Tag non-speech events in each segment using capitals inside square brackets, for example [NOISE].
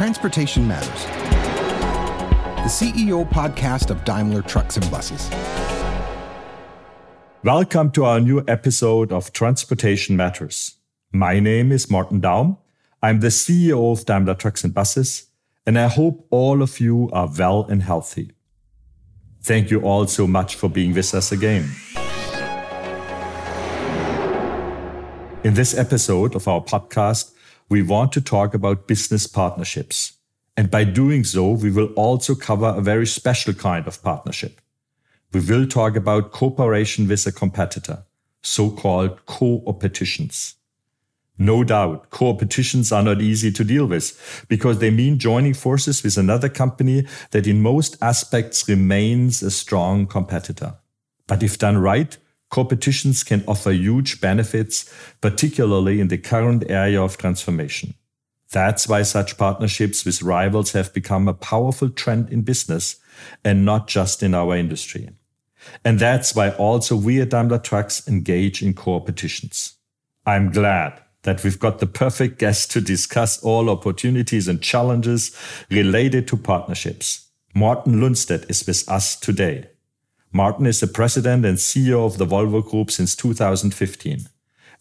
Transportation Matters, the CEO podcast of Daimler Trucks and Buses. Welcome to our new episode of Transportation Matters. My name is Martin Daum. I'm the CEO of Daimler Trucks and Buses, and I hope all of you are well and healthy. Thank you all so much for being with us again. In this episode of our podcast, we want to talk about business partnerships. And by doing so, we will also cover a very special kind of partnership. We will talk about cooperation with a competitor, so-called co-opetitions. No doubt, co-opetitions are not easy to deal with because they mean joining forces with another company that in most aspects remains a strong competitor. But if done right, co-opetitions can offer huge benefits, particularly in the current area of transformation. That's why such partnerships with rivals have become a powerful trend in business and not just in our industry. And that's why also we at Daimler Trucks engage in co-opetitions. I'm glad that we've got the perfect guest to discuss all opportunities and challenges related to partnerships. Martin Lundstedt is with us today. Martin is the president and CEO of the Volvo Group since 2015.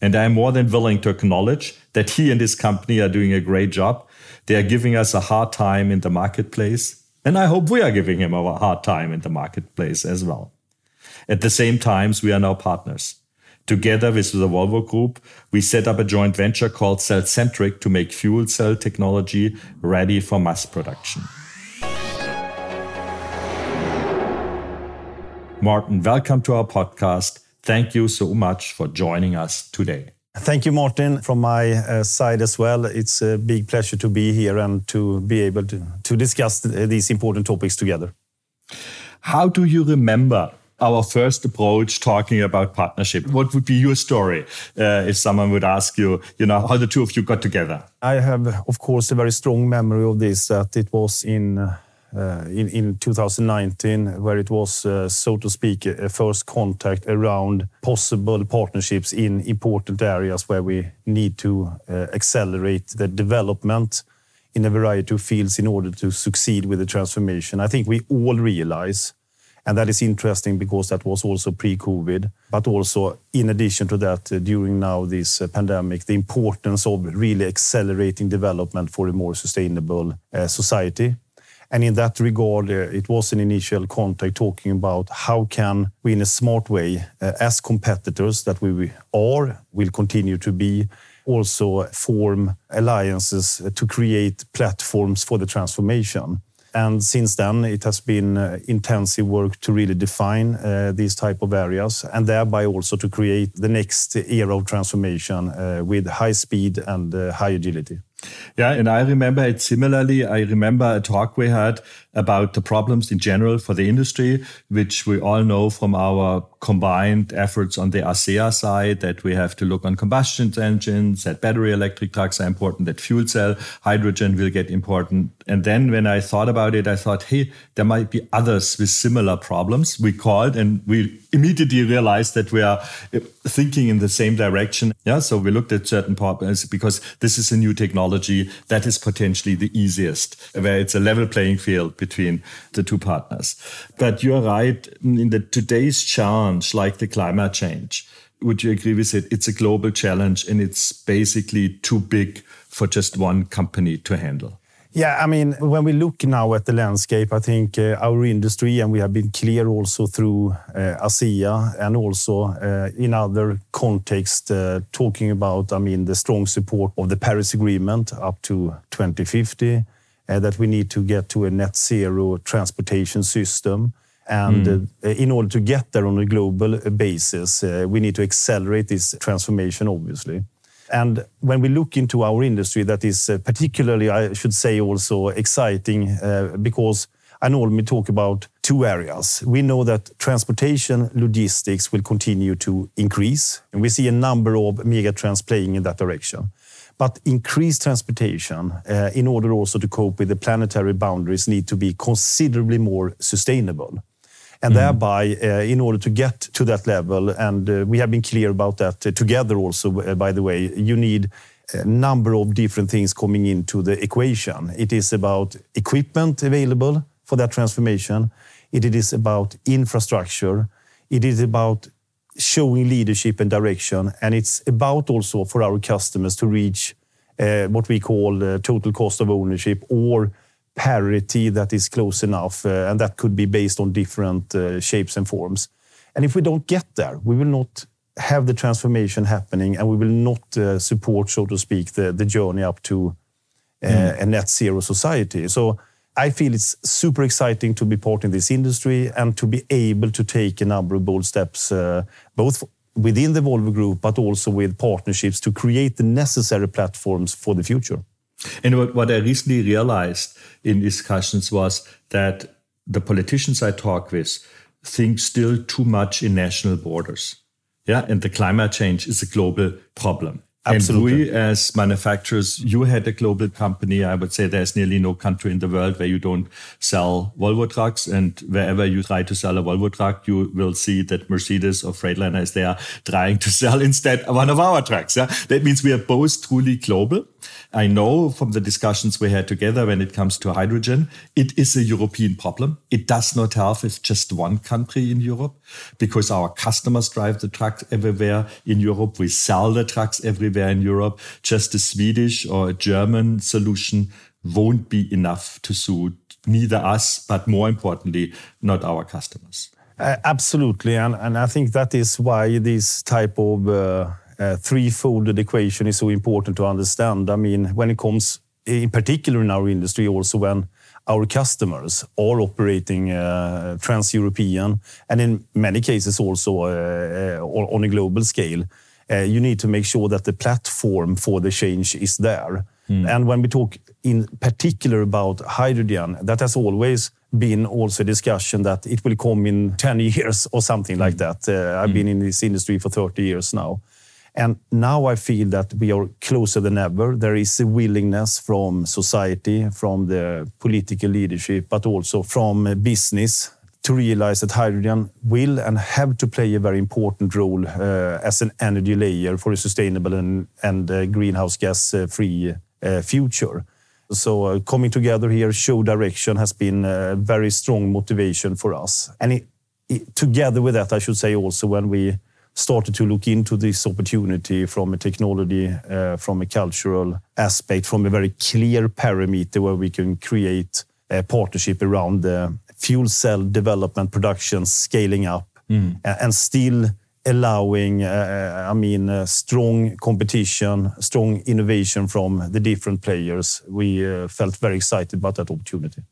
And I am more than willing to acknowledge that he and his company are doing a great job. They are giving us a hard time in the marketplace. And I hope we are giving him a hard time in the marketplace as well. At the same time, we are now partners. Together with the Volvo Group, we set up a joint venture called Cellcentric to make fuel cell technology ready for mass production. Martin, welcome to our podcast. Thank you so much for joining us today. Thank you, Martin, from my uh, side as well. It's a big pleasure to be here and to be able to, to discuss these important topics together. How do you remember our first approach talking about partnership. What would be your story uh, if someone would ask you, you know, how the two of you got together? I have, of course, a very strong memory of this. That it was in. Uh, in, in 2019, where it was, uh, so to speak, a first contact around possible partnerships in important areas where we need to uh, accelerate the development in a variety of fields in order to succeed with the transformation. I think we all realize and that is interesting because that was also pre-COVID, but also in addition to that, uh, during now this uh, pandemic, the importance of really accelerating development for a more sustainable uh, society. And in that regard, it was an initial contact talking about how can we, in a smart way, as competitors that we are, will continue to be, also form alliances to create platforms for the transformation. And since then, it has been uh, intensive work to really define uh, these type of areas and thereby also to create the next era of transformation uh, with high speed and high agility. Yeah, and I remember it similarly. I remember a talk we had about the problems in general for the industry, which we all know from our combined efforts on the ACEA side that we have to look on combustion engines, that battery electric trucks are important, that fuel cell hydrogen will get important. And then when I thought about it, I thought, hey, there might be others with similar problems. We called and we immediately realized that we are eh, thinking in the same direction. Yeah, so we looked at certain problems because this is a new technology that is potentially the easiest, where it's a level playing field between the two partners. But you're right in the today's challenge, like the climate change. Would you agree with it? It's a global challenge and it's basically too big for just one company to handle. Yeah, I mean, when we look now at the landscape, I think uh, our industry, and we have been clear also through uh, ACEA and also uh, in other contexts, uh, talking about, I mean, the strong support of the Paris Agreement up to 2050, uh, that we need to get to a net zero transportation system. And mm. in order to get there on a global basis, we need to accelerate this transformation, obviously. And when we look into our industry, that is uh, particularly, I should say, also exciting uh, because I normally talk about two areas. We know that transportation logistics will continue to increase, and we see a number of megatrends playing in that direction. But increased transportation, uh, in order also to cope with the planetary boundaries, need to be considerably more sustainable and mm. thereby, uh, in order to get to that level, and uh, we have been clear about that uh, together also, by the way, you need a number of different things coming into the equation. It is about equipment available for that transformation. It is about infrastructure. It is about showing leadership and direction. And it's about also for our customers to reach uh, what we call the total cost of ownership or parity that is close enough. Uh, and that could be based on different uh, shapes and forms. And if we don't get there, we will not have the transformation happening and we will not uh, support, so to speak, the, the journey up to uh, mm. a net zero society. So I feel it's super exciting to be part in this industry and to be able to take a number of bold steps, uh, both within the Volvo Group, but also with partnerships to create the necessary platforms for the future. And what, what I recently realized in discussions was that the politicians I talk with think still too much in national borders. Yeah, and the climate change is a global problem. Absolutely. And we, as manufacturers, you had a global company. I would say there's nearly no country in the world where you don't sell Volvo trucks. And wherever you try to sell a Volvo truck, you will see that Mercedes or Freightliner is there trying to [LAUGHS] sell instead one of our trucks. Yeah? That means we are both truly global. I know from the discussions we had together when it comes to hydrogen, it is a European problem. It does not have with just one country in Europe because our customers drive the trucks everywhere in Europe. We sell the trucks everywhere in Europe. Just a Swedish or a German solution won't be enough to suit neither us, but more importantly, not our customers. Uh, absolutely, and, and I think that is why this type of uh, uh, threefold equation is so important to understand. I mean, when it comes, in particular in our industry, also when our customers are operating uh, trans-European, and in many cases also uh, on a global scale, you need to make sure that the platform for the change is there. Mm. And when we talk in particular about hydrogen, that has always been also a discussion that it will come in 10 years or something mm. like that. Uh, I've mm. been in this industry for 30 years now. And now I feel that we are closer than ever. There is a willingness from society, from the political leadership, but also from business to realize that hydrogen will and have to play a very important role uh, as an energy layer for a sustainable and, and uh, greenhouse gas uh, free future. So uh, coming together here, show direction has been a very strong motivation for us. And it, it, together with that, I should say also when we started to look into this opportunity from a technology, uh, from a cultural aspect, from a very clear parameter where we can create a partnership around the fuel cell development, production, scaling up, mm. and still allowing, uh, I mean, uh, strong competition, strong innovation from the different players. We uh, felt very excited about that opportunity.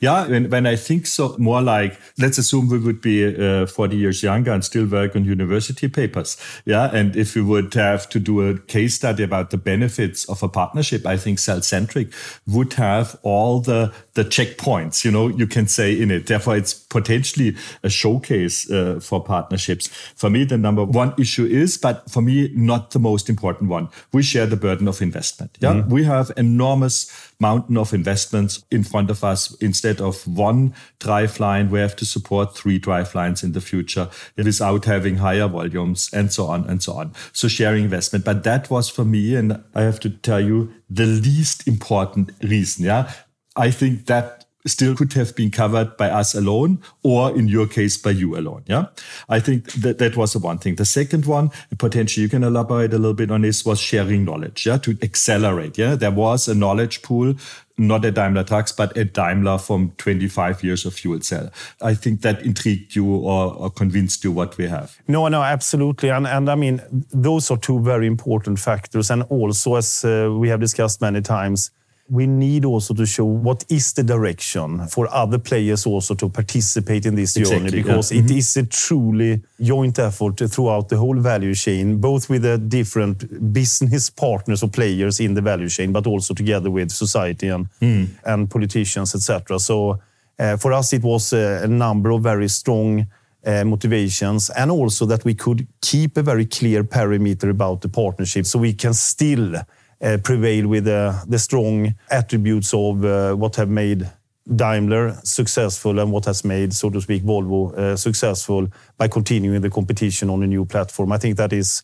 Yeah, when, when I think so, more like let's assume we would be uh, 40 years younger and still work on university papers. Yeah, and if we would have to do a case study about the benefits of a partnership, I think Cellcentric would have all the the checkpoints, you know, you can say in it. Therefore, it's potentially a showcase uh, for partnerships. For me, the number one issue is, but for me, not the most important one. We share the burden of investment. Yeah, mm -hmm. we have enormous mountain of investments in front of us. Instead of one drive line, we have to support three drive lines in the future without having higher volumes and so on and so on. So sharing investment. But that was for me, and I have to tell you, the least important reason. Yeah. I think that still could have been covered by us alone or in your case by you alone yeah i think that that was the one thing the second one potentially you can elaborate a little bit on this was sharing knowledge yeah to accelerate yeah there was a knowledge pool not at Daimler Trucks, but at Daimler from 25 years of fuel cell. I think that intrigued you or, or convinced you what we have. No, no, absolutely. And, and I mean, those are two very important factors. And also, as uh, we have discussed many times, we need also to show what is the direction for other players also to participate in this exactly, journey because yeah. it mm -hmm. is a truly joint effort throughout the whole value chain, both with the different business partners or players in the value chain, but also together with society and, mm. and politicians, etc. So uh, for us, it was a, a number of very strong uh, motivations and also that we could keep a very clear parameter about the partnership so we can still prevail with uh, the strong attributes of uh, what have made Daimler successful and what has made, so to speak, Volvo successful by continuing the competition on a new platform. I think that is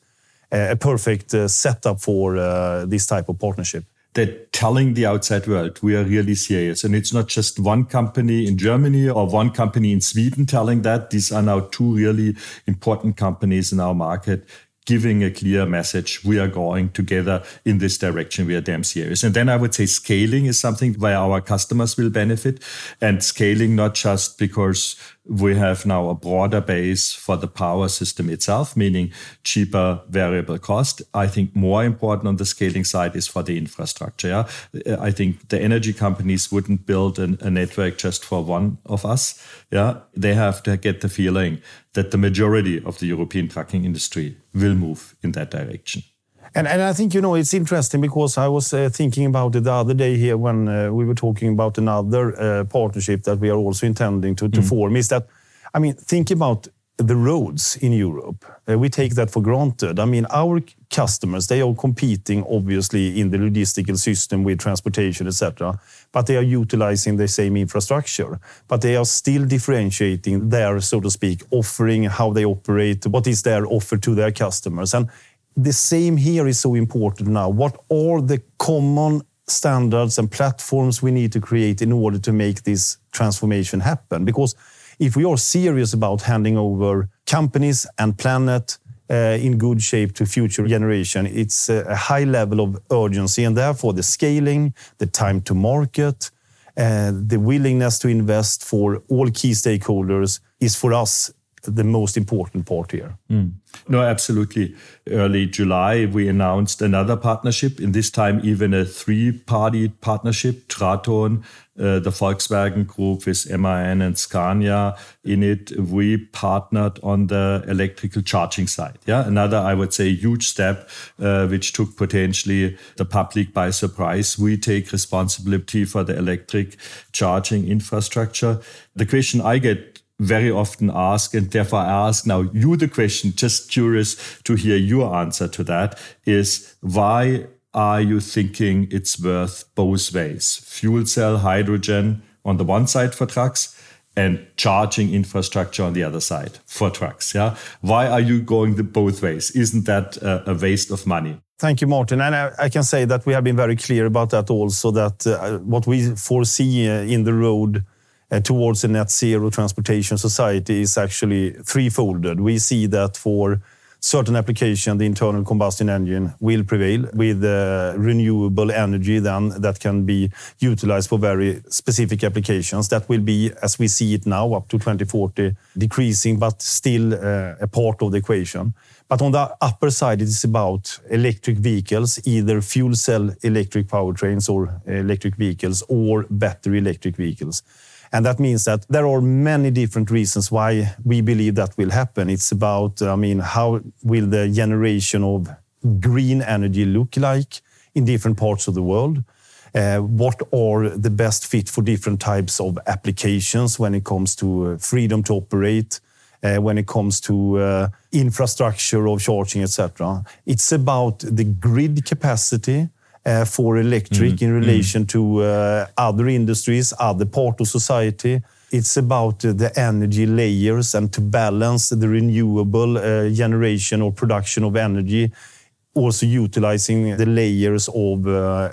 a perfect uh, setup for uh, this type of partnership they're telling the outside world we are really serious. And it's not just one company in Germany or one company in Sweden telling that. These are now two really important companies in our market giving a clear message we are going together in this direction we are damn serious. And then i would say scaling is something where our customers will benefit and scaling not just because we have now a broader base for the power system itself, meaning cheaper variable cost. I think more important on the scaling side is for the infrastructure. Yeah? Uh, I think the energy companies wouldn't build an, a network just for one of us. Yeah, they have to get the feeling that the majority of the European trucking industry will move in that direction. And, and I think, you know, it's interesting because I was uh, thinking about it the other day here when uh, we were talking about another uh, partnership that we are also intending to, to mm. form. Is that, I mean, think about the roads in Europe. Uh, we take that for granted. I mean, our customers, they are competing obviously in the logistical system with transportation, etc. But they are utilizing the same infrastructure. But they are still differentiating their, so to speak, offering, how they operate, what is their offer to their customers. And the same here is so important now. What are the common standards and platforms we need to create in order to make this transformation happen? Because if we are serious about handing over companies and planet uh, in good shape to future generation, it's a high level of urgency, and therefore the scaling, the time to market, uh, the willingness to invest for all key stakeholders is for us the most important part here. Mm. No, absolutely. Early July, we announced another partnership, in this time, even a three party partnership Traton, uh, the Volkswagen Group with MAN and Scania. In it, we partnered on the electrical charging side. Yeah, another, I would say, huge step, uh, which took potentially the public by surprise. We take responsibility for the electric charging infrastructure. The question I get very often ask, and therefore I ask now you the question, just curious to hear your answer to that, is why are you thinking it's worth both ways? Fuel cell, hydrogen on the one side for trucks and charging infrastructure on the other side for trucks. Yeah. Why are you going the both ways? Isn't that a, a waste of money? Thank you, Martin. And I, I, can say that we have been very clear about that also, that uh, what we foresee uh, in the road towards a net zero transportation society is actually threefolded. We see that for certain application, the internal combustion engine will prevail with uh, renewable energy then that can be utilized for very specific applications. That will be, as we see it now, up to 2040, decreasing, but still uh, a part of the equation. But on the upper side, it is about electric vehicles, either fuel cell electric powertrains or electric vehicles or battery electric vehicles. And that means that there are many different reasons why we believe that will happen. It's about, I mean, how will the generation of green energy look like in different parts of the world? Uh, what are the best fit for different types of applications when it comes to uh, freedom to operate, uh, when it comes to uh, infrastructure of charging, etc. It's about the grid capacity, for electric mm. in mm. relation to uh, other industries, other part of society. It's about the energy layers and to balance the renewable uh, generation or production of energy, also utilizing the layers of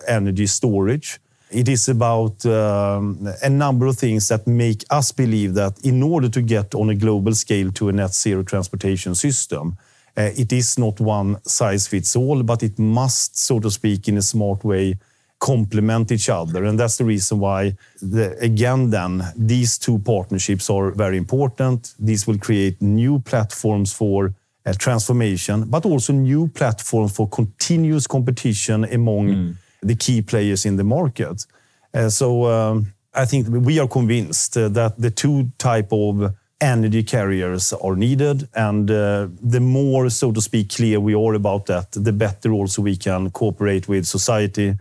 energy storage. It is about um, a number of things that make us believe that in order to get on a global scale to a net zero transportation system, it is not one size fits all, but it must, so to speak, in a smart way, complement each other. And that's the reason why, the, again, then, these two partnerships are very important. These will create new platforms for uh, transformation, but also new platforms for continuous competition among mm. the key players in the market. Uh, so um, I think we are convinced that the two type of energy carriers are needed. And uh, the more, so to speak, clear we are about that, the better also we can cooperate with society,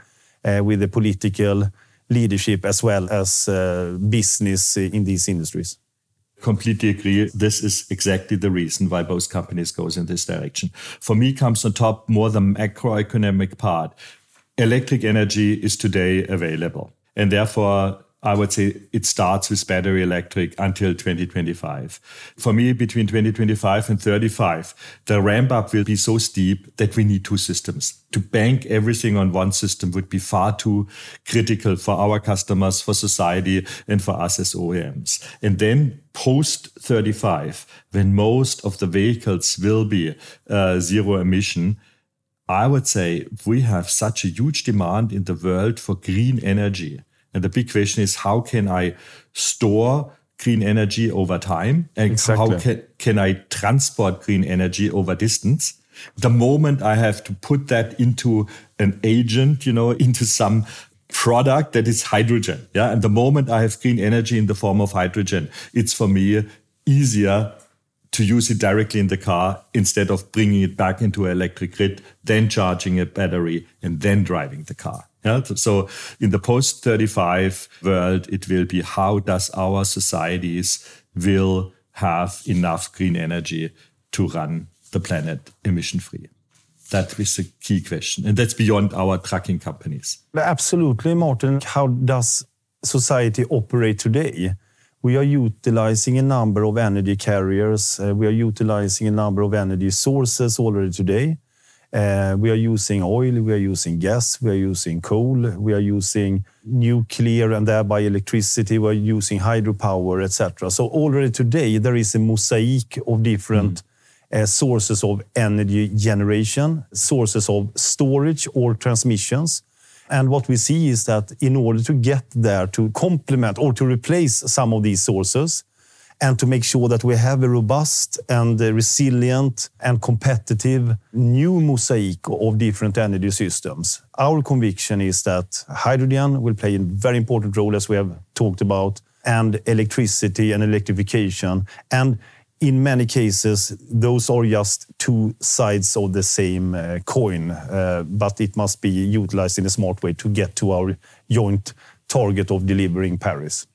uh, with the political leadership, as well as uh, business in these industries. Completely agree. This is exactly the reason why both companies goes in this direction. For me, comes on top more the macroeconomic part. Electric energy is today available. And therefore, I would say it starts with battery electric until 2025. For me, between 2025 and 35, the ramp up will be so steep that we need two systems. To bank everything on one system would be far too critical for our customers, for society, and for us as OEMs. And then post 35, when most of the vehicles will be uh, zero emission, I would say we have such a huge demand in the world for green energy and the big question is how can I store green energy over time? And exactly. how can, can I transport green energy over distance? The moment I have to put that into an agent, you know, [LAUGHS] into some product that is hydrogen. Yeah. And the moment I have green energy in the form of hydrogen, it's for me easier to use it directly in the car instead of bringing it back into an electric grid, then charging a battery and then driving the car. Yeah? So in the post 35 world, it will be how does our societies will have enough green energy to run the planet emission free? That is a key question. And that's beyond our trucking companies. Absolutely, Martin. How does society operate today? We are utilizing a number of energy carriers. Uh, we are utilizing a number of energy sources already today. Uh, we are using oil, we are using gas, we are using coal, we are using nuclear and thereby electricity, we are using hydropower, etc. So already today, there is a mosaic of different mm. uh, sources of energy generation, sources of storage or transmissions. And what we see is that in order to get there to complement or to replace some of these sources, and to make sure that we have a robust and resilient and competitive new mosaic of different energy systems. Our conviction is that hydrogen will play a very important role, as we have talked about, and electricity and electrification. And in many cases, those are just two sides of the same uh, coin, uh, but it must be utilized in a smart way to get to our joint target of delivering Paris.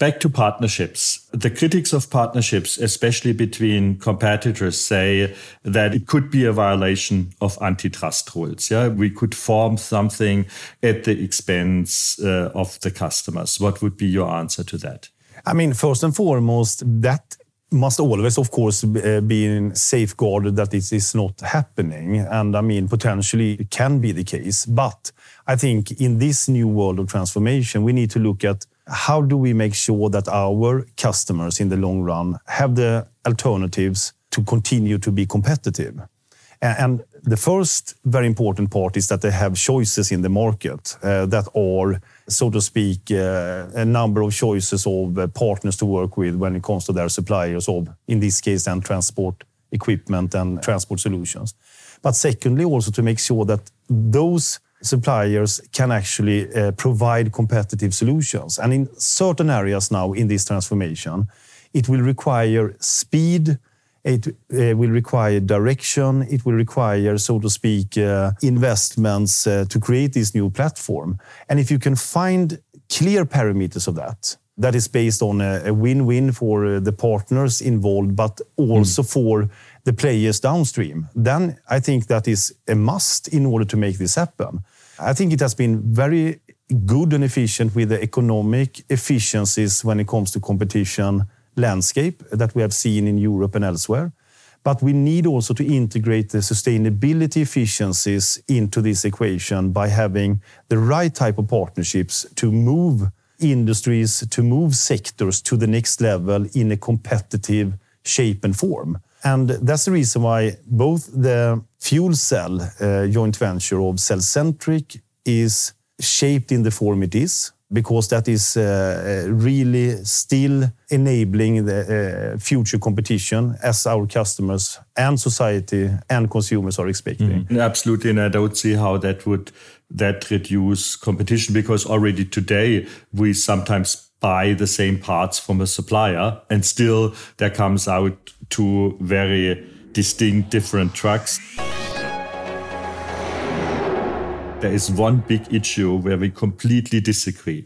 Back to partnerships. The critics of partnerships, especially between competitors, say that it could be a violation of antitrust rules. Yeah, we could form something at the expense uh, of the customers. What would be your answer to that? I mean, first and foremost, that must always, of course, uh, be safeguarded that this is not happening. And I mean, potentially it can be the case. But I think in this new world of transformation, we need to look at how do we make sure that our customers in the long run have the alternatives to continue to be competitive? And the first very important part is that they have choices in the market uh, that are, so to speak, uh, a number of choices of uh, partners to work with when it comes to their suppliers of, in this case, then transport equipment and transport solutions. But secondly, also to make sure that those suppliers can actually uh, provide competitive solutions. And in certain areas now in this transformation, it will require speed, it uh, will require direction, it will require, so to speak, uh, investments to create this new platform. And if you can find clear parameters of that, that is based on a win-win for the partners involved, but also mm. for the players downstream, then I think that is a must in order to make this happen. I think it has been very good and efficient with the economic efficiencies when it comes to competition landscape that we have seen in Europe and elsewhere. But we need also to integrate the sustainability efficiencies into this equation by having the right type of partnerships to move industries, to move sectors to the next level in a competitive shape and form. And that's the reason why both the fuel cell uh, joint venture of Cellcentric is shaped in the form it is, because that is uh, uh, really still enabling the uh, future competition as our customers and society and consumers are expecting. Mm, absolutely, and I don't see how that would that reduce competition because already today we sometimes buy the same parts from a supplier and still there comes out two very distinct different trucks. There is one big issue where we completely disagree.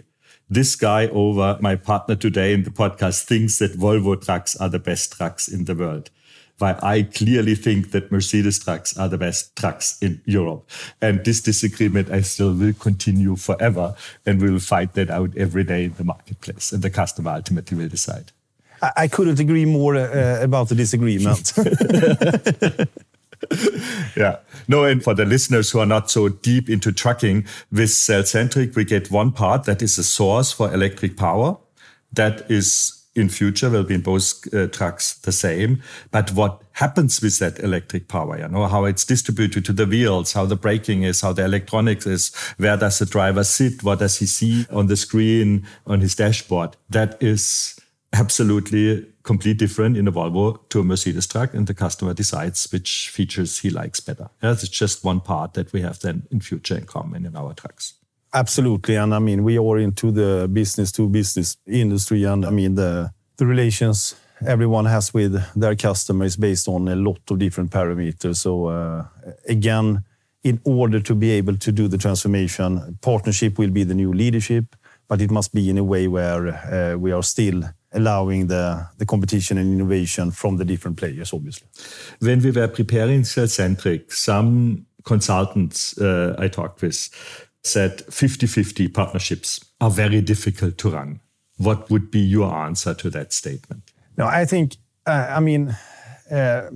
This guy over my partner today in the podcast thinks that Volvo trucks are the best trucks in the world. why I clearly think that Mercedes trucks are the best trucks in Europe. And this disagreement I still will continue forever and we will fight that out every day in the marketplace and the customer ultimately will decide. I couldn't agree more uh, about the disagreement. [LAUGHS] yeah. No, and for the listeners who are not so deep into trucking, with Cellcentric, we get one part that is a source for electric power. That is in future will be in both uh, trucks the same. But what happens with that electric power? You know how it's distributed to the wheels, how the braking is, how the electronics is. Where does the driver sit? What does he see on the screen on his dashboard? That is absolutely complete different in a Volvo to a Mercedes truck, and the customer decides which features he likes better. it's just one part that we have then in future in common in our trucks. Absolutely, and I mean we are into the business to business industry, and I mean the the relations everyone has with their customers based on a lot of different parameters. So uh, again, in order to be able to do the transformation, partnership will be the new leadership, but it must be in a way where uh, we are still allowing the, the competition and innovation from the different players, obviously. When we were preparing Cellcentric, some consultants uh, I talked with said 50 50 partnerships are very difficult to run. What would be your answer to that statement? No, I think, uh, I mean, uh,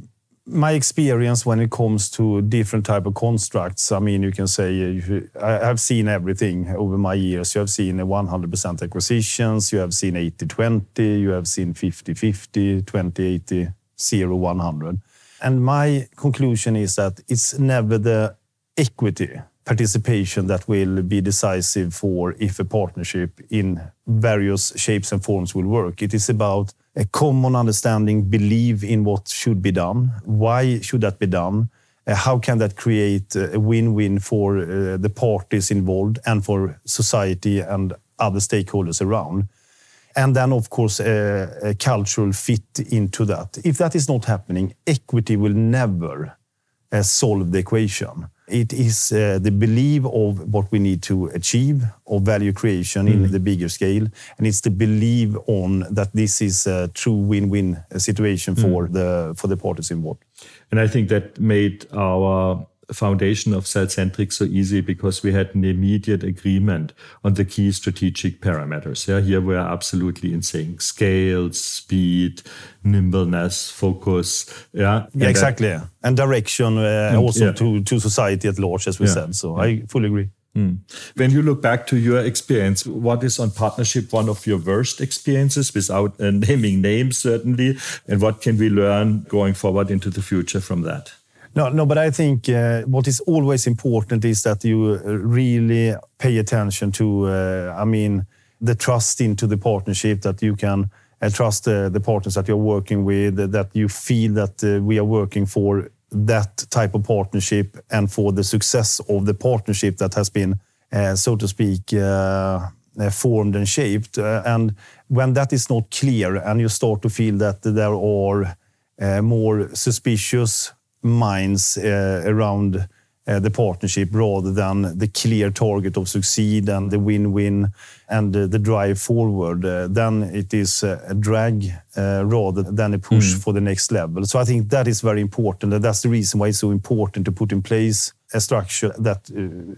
my experience when it comes to different type of constructs, I mean, you can say I have seen everything over my years. You have seen 100% acquisitions, you have seen 80-20, you have seen 50-50, 20-80, 0-100. And my conclusion is that it's never the equity participation that will be decisive for if a partnership in various shapes and forms will work. It is about a common understanding, believe in what should be done. Why should that be done? Uh, how can that create a win-win for uh, the parties involved and for society and other stakeholders around? And then, of course, a, a cultural fit into that. If that is not happening, equity will never uh, solve the equation. It is uh, the belief of what we need to achieve of value creation mm. in the bigger scale, and it's the belief on that this is a true win-win situation for mm. the for the parties involved. And I think that made our foundation of Cellcentric so easy because we had an immediate agreement on the key strategic parameters. Yeah, here we are absolutely in sync: scale, speed, nimbleness, focus. Yeah, yeah exactly. That, and direction uh, and, also yeah. to to society at large, as we yeah. said. So. I fully agree. Mm. When you look back to your experience, what is on partnership one of your worst experiences without uh, [LAUGHS] naming names, certainly? And what can we learn going forward into the future from that? No, no, but I think uh, what is always important is that you uh, really pay attention to, uh, I mean, the trust into the partnership that you can uh, trust uh, the partners that you're working with, that you feel that uh, we are working for that type of partnership and for the success of the partnership that has been, so to speak, formed and shaped. and when that is not clear and you start to feel that there are more suspicious minds uh, around uh, the partnership rather than the clear target of succeed and the win-win and the drive forward, uh, then it is a drag rather than a push mm. for the next level. So I think that is very important, and that's the reason why it's so important to put in place a structure that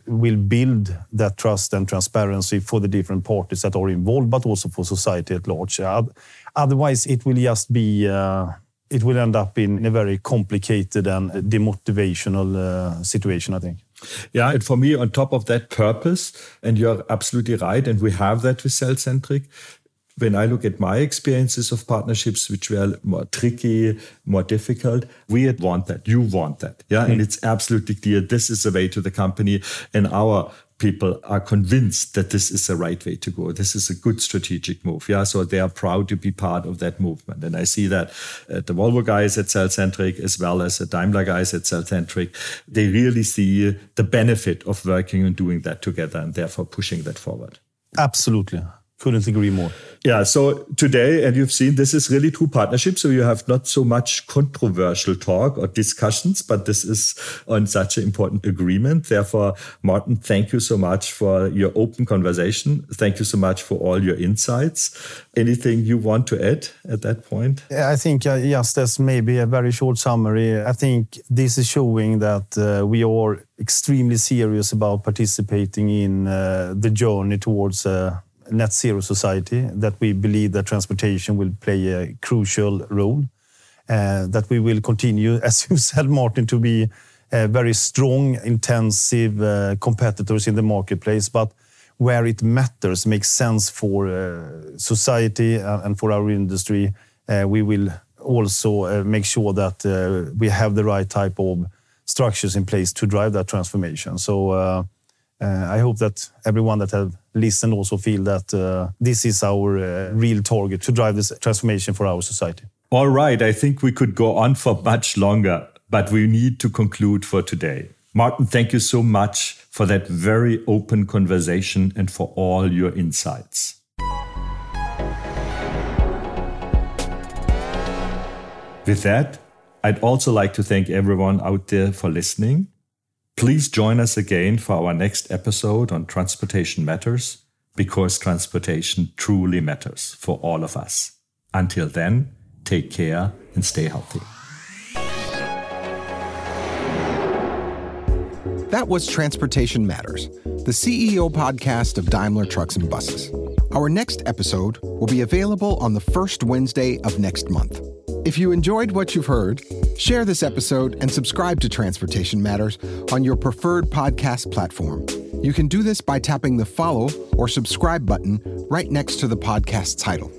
will build that trust and transparency for the different parties that are involved, but also for society at large. Otherwise, it will just be it will end up in a very complicated and demotivational uh, situation, I think. Yeah, and for me, on top of that purpose, and you're absolutely right, and we have that with Cellcentric. When I look at my experiences of partnerships, which were more tricky, more difficult, we want that. You want that. Yeah. Mm. And it's absolutely clear this is the way to the company. And our people are convinced that this is the right way to go. This is a good strategic move. Yeah. So they are proud to be part of that movement. And I see that uh, the Volvo guys at Cellcentric, as well as the Daimler guys at Cellcentric, they really see the benefit of working and doing that together and therefore pushing that forward. Absolutely. Couldn't agree more. Yeah, so today, and you've seen this is really true partnership. So you have not so much controversial talk or discussions, but this is on such an important agreement. Therefore, Martin, thank you so much for your open conversation. Thank you so much for all your insights. Anything you want to add at that point? I think uh, just as maybe a very short summary, I think this is showing that uh, we are extremely serious about participating in uh, the journey towards uh, net zero society, that we believe that transportation will play a crucial role, uh, that we will continue, [LAUGHS] as you said, Martin, to be uh, very strong, intensive uh, competitors in the marketplace. But where it matters, makes sense for uh, society uh, and for our industry, uh, we will also make sure that we have the right type of structures in place to drive that transformation. So I hope that everyone that have listened also feel that uh, this is our uh, real target to drive this transformation for our society. All right, I think we could go on for much longer, but we need to conclude for today. Martin, thank you so much for that very open conversation and for all your insights. With that, I'd also like to thank everyone out there for listening. Please join us again for our next episode on Transportation Matters, because transportation truly matters for all of us. Until then, take care and stay healthy. That was Transportation Matters, the CEO podcast of Daimler Trucks and Buses. Our next episode will be available on the first Wednesday of next month. If you enjoyed what you've heard, share this episode and subscribe to Transportation Matters on your preferred podcast platform. You can do this by tapping the follow or subscribe button right next to the podcast title.